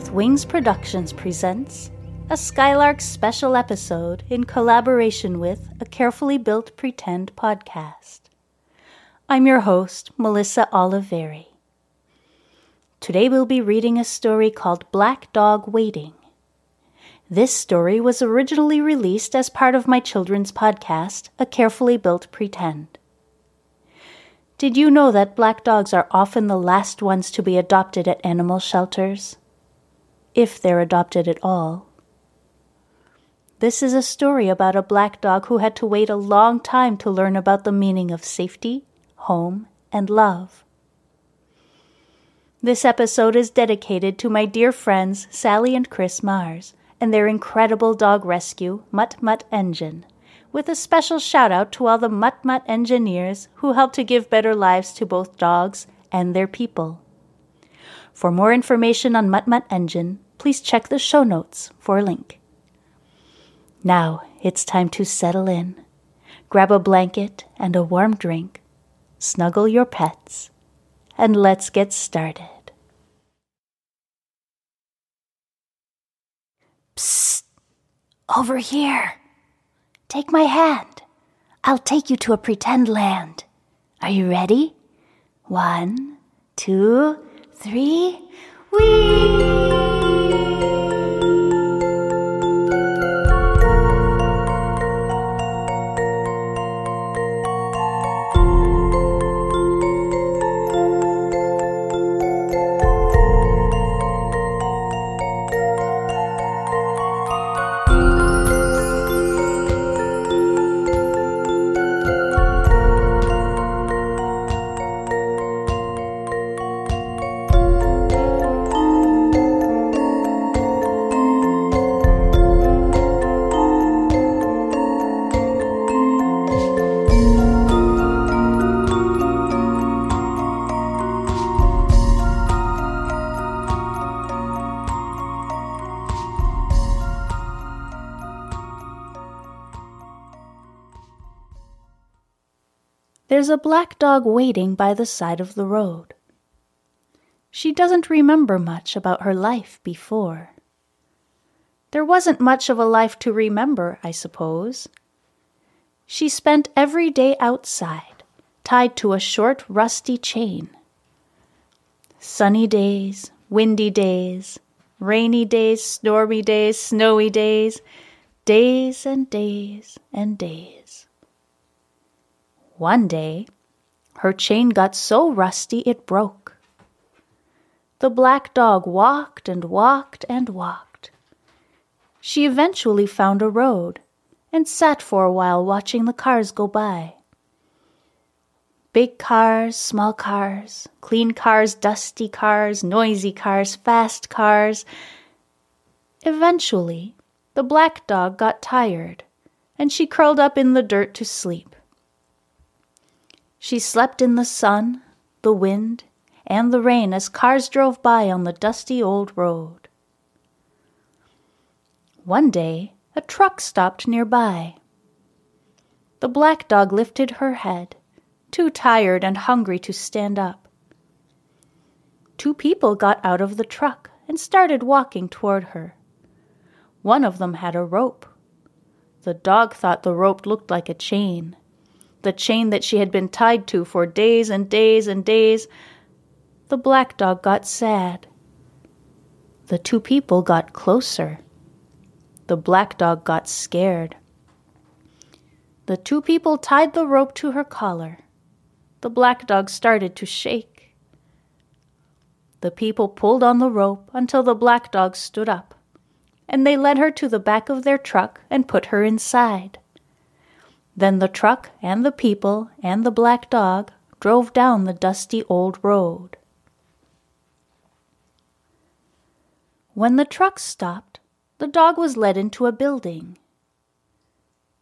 With Wings Productions presents a Skylark special episode in collaboration with a carefully built pretend podcast. I'm your host, Melissa Oliveri. Today we'll be reading a story called Black Dog Waiting. This story was originally released as part of my children's podcast, A Carefully Built Pretend. Did you know that black dogs are often the last ones to be adopted at animal shelters? If they're adopted at all. This is a story about a black dog who had to wait a long time to learn about the meaning of safety, home, and love. This episode is dedicated to my dear friends Sally and Chris Mars and their incredible dog rescue, Mutt Mutt Engine, with a special shout out to all the Mutt Mutt engineers who help to give better lives to both dogs and their people. For more information on Mutt Engine, please check the show notes for a link. Now it's time to settle in. Grab a blanket and a warm drink, snuggle your pets, and let's get started. Psst! Over here! Take my hand. I'll take you to a pretend land. Are you ready? One, two, three, whee! There's a black dog waiting by the side of the road. She doesn't remember much about her life before. There wasn't much of a life to remember, I suppose. She spent every day outside, tied to a short, rusty chain. Sunny days, windy days, rainy days, stormy days, snowy days, days and days and days. One day, her chain got so rusty it broke. The black dog walked and walked and walked. She eventually found a road and sat for a while watching the cars go by. Big cars, small cars, clean cars, dusty cars, noisy cars, fast cars. Eventually, the black dog got tired and she curled up in the dirt to sleep. She slept in the sun, the wind, and the rain as cars drove by on the dusty old road. One day, a truck stopped nearby. The black dog lifted her head, too tired and hungry to stand up. Two people got out of the truck and started walking toward her. One of them had a rope. The dog thought the rope looked like a chain the chain that she had been tied to for days and days and days, the black dog got sad. The two people got closer. The black dog got scared. The two people tied the rope to her collar. The black dog started to shake. The people pulled on the rope until the black dog stood up, and they led her to the back of their truck and put her inside. Then the truck and the people and the black dog drove down the dusty old road. When the truck stopped, the dog was led into a building.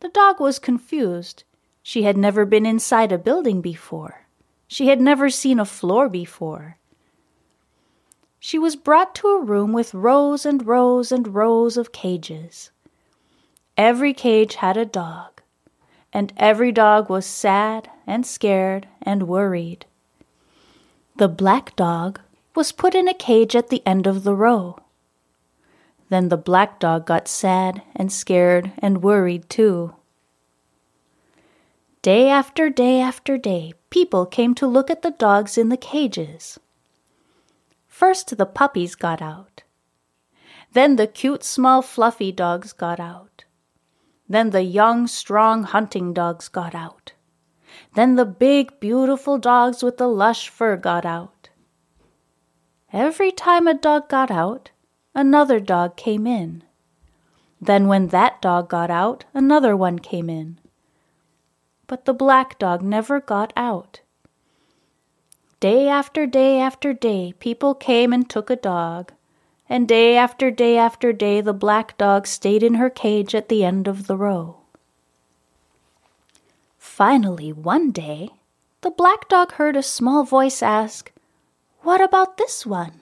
The dog was confused. She had never been inside a building before. She had never seen a floor before. She was brought to a room with rows and rows and rows of cages. Every cage had a dog and every dog was sad and scared and worried. The black dog was put in a cage at the end of the row. Then the black dog got sad and scared and worried too. Day after day after day, people came to look at the dogs in the cages. First, the puppies got out. Then the cute, small, fluffy dogs got out. Then the young, strong hunting dogs got out. Then the big, beautiful dogs with the lush fur got out. Every time a dog got out, another dog came in. Then, when that dog got out, another one came in. But the black dog never got out. Day after day after day, people came and took a dog, and day after day after day the black dog stayed in her cage at the end of the row. Finally, one day, the black dog heard a small voice ask, What about this one?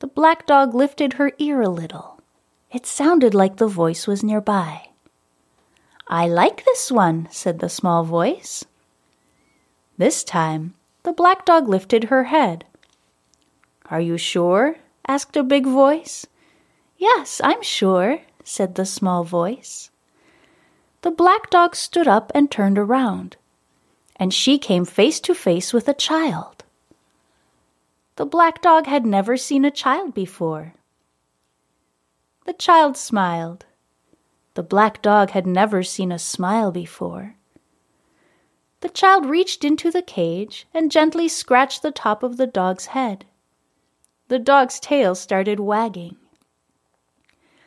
The black dog lifted her ear a little. It sounded like the voice was nearby. I like this one, said the small voice. This time, the black dog lifted her head. Are you sure? Asked a big voice. Yes, I'm sure, said the small voice. The black dog stood up and turned around, and she came face to face with a child. The black dog had never seen a child before. The child smiled. The black dog had never seen a smile before. The child reached into the cage and gently scratched the top of the dog's head the dog's tail started wagging.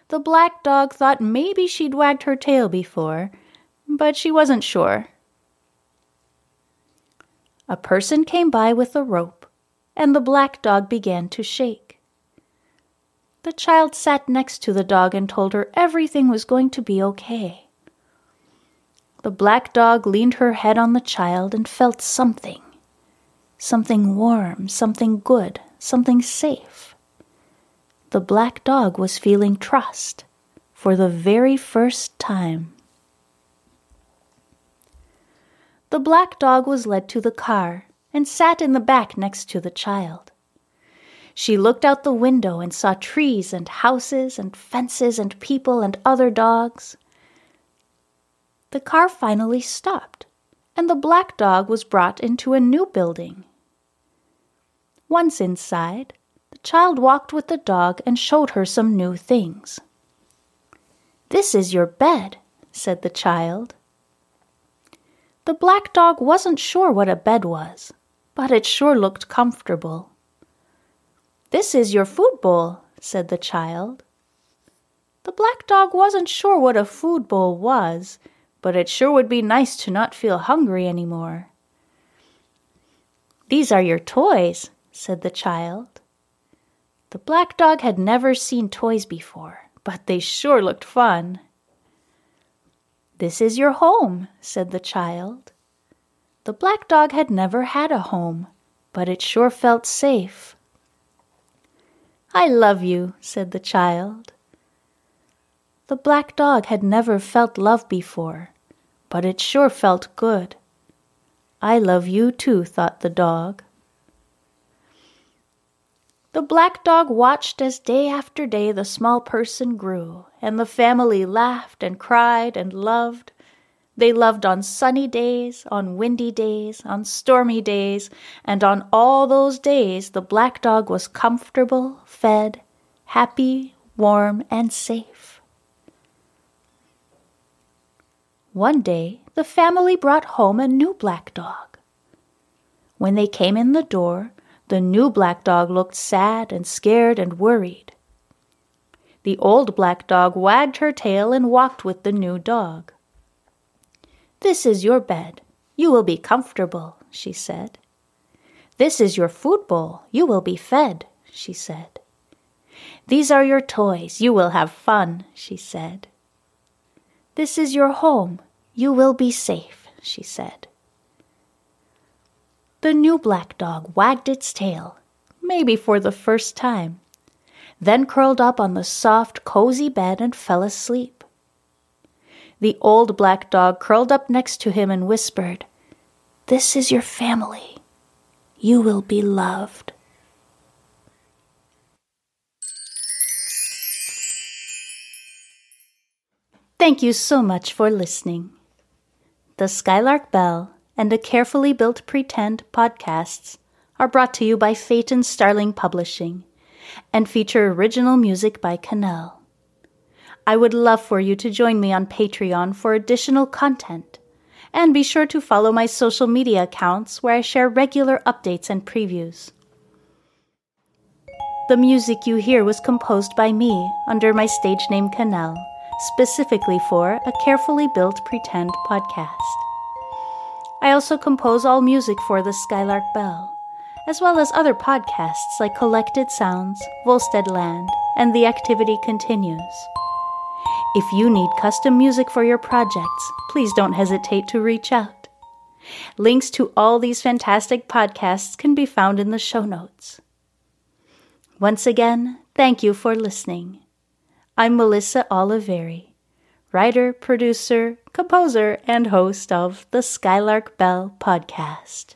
The black dog thought maybe she'd wagged her tail before, but she wasn't sure. A person came by with a rope, and the black dog began to shake. The child sat next to the dog and told her everything was going to be okay. The black dog leaned her head on the child and felt something. Something warm, something good something safe. The black dog was feeling trust for the very first time. The black dog was led to the car and sat in the back next to the child. She looked out the window and saw trees and houses and fences and people and other dogs. The car finally stopped, and the black dog was brought into a new building. Once inside, the child walked with the dog and showed her some new things. This is your bed, said the child. The black dog wasn't sure what a bed was, but it sure looked comfortable. This is your food bowl, said the child. The black dog wasn't sure what a food bowl was, but it sure would be nice to not feel hungry any more. These are your toys, said the child. The black dog had never seen toys before, but they sure looked fun. This is your home, said the child. The black dog had never had a home, but it sure felt safe. I love you, said the child. The black dog had never felt love before, but it sure felt good. I love you too, thought the dog. The black dog watched as day after day the small person grew, and the family laughed and cried and loved. They loved on sunny days, on windy days, on stormy days, and on all those days the black dog was comfortable, fed, happy, warm, and safe. One day the family brought home a new black dog. When they came in the door, the new black dog looked sad and scared and worried. The old black dog wagged her tail and walked with the new dog. This is your bed. You will be comfortable, she said. This is your food bowl. You will be fed, she said. These are your toys. You will have fun, she said. This is your home. You will be safe, she said. The new black dog wagged its tail, maybe for the first time, then curled up on the soft, cozy bed and fell asleep. The old black dog curled up next to him and whispered, This is your family. You will be loved. Thank you so much for listening. The Skylark Bell and a carefully built pretend podcasts are brought to you by Phaeton Starling Publishing and feature original music by Cannelle. I would love for you to join me on Patreon for additional content. And be sure to follow my social media accounts where I share regular updates and previews. The music you hear was composed by me under my stage name Cannelle, specifically for a carefully built pretend podcast. I also compose all music for the Skylark Bell, as well as other podcasts like Collected Sounds, Volstead Land, and The Activity Continues. If you need custom music for your projects, please don't hesitate to reach out. Links to all these fantastic podcasts can be found in the show notes. Once again, thank you for listening. I'm Melissa Oliveri writer, producer, composer, and host of the Skylark Bell podcast.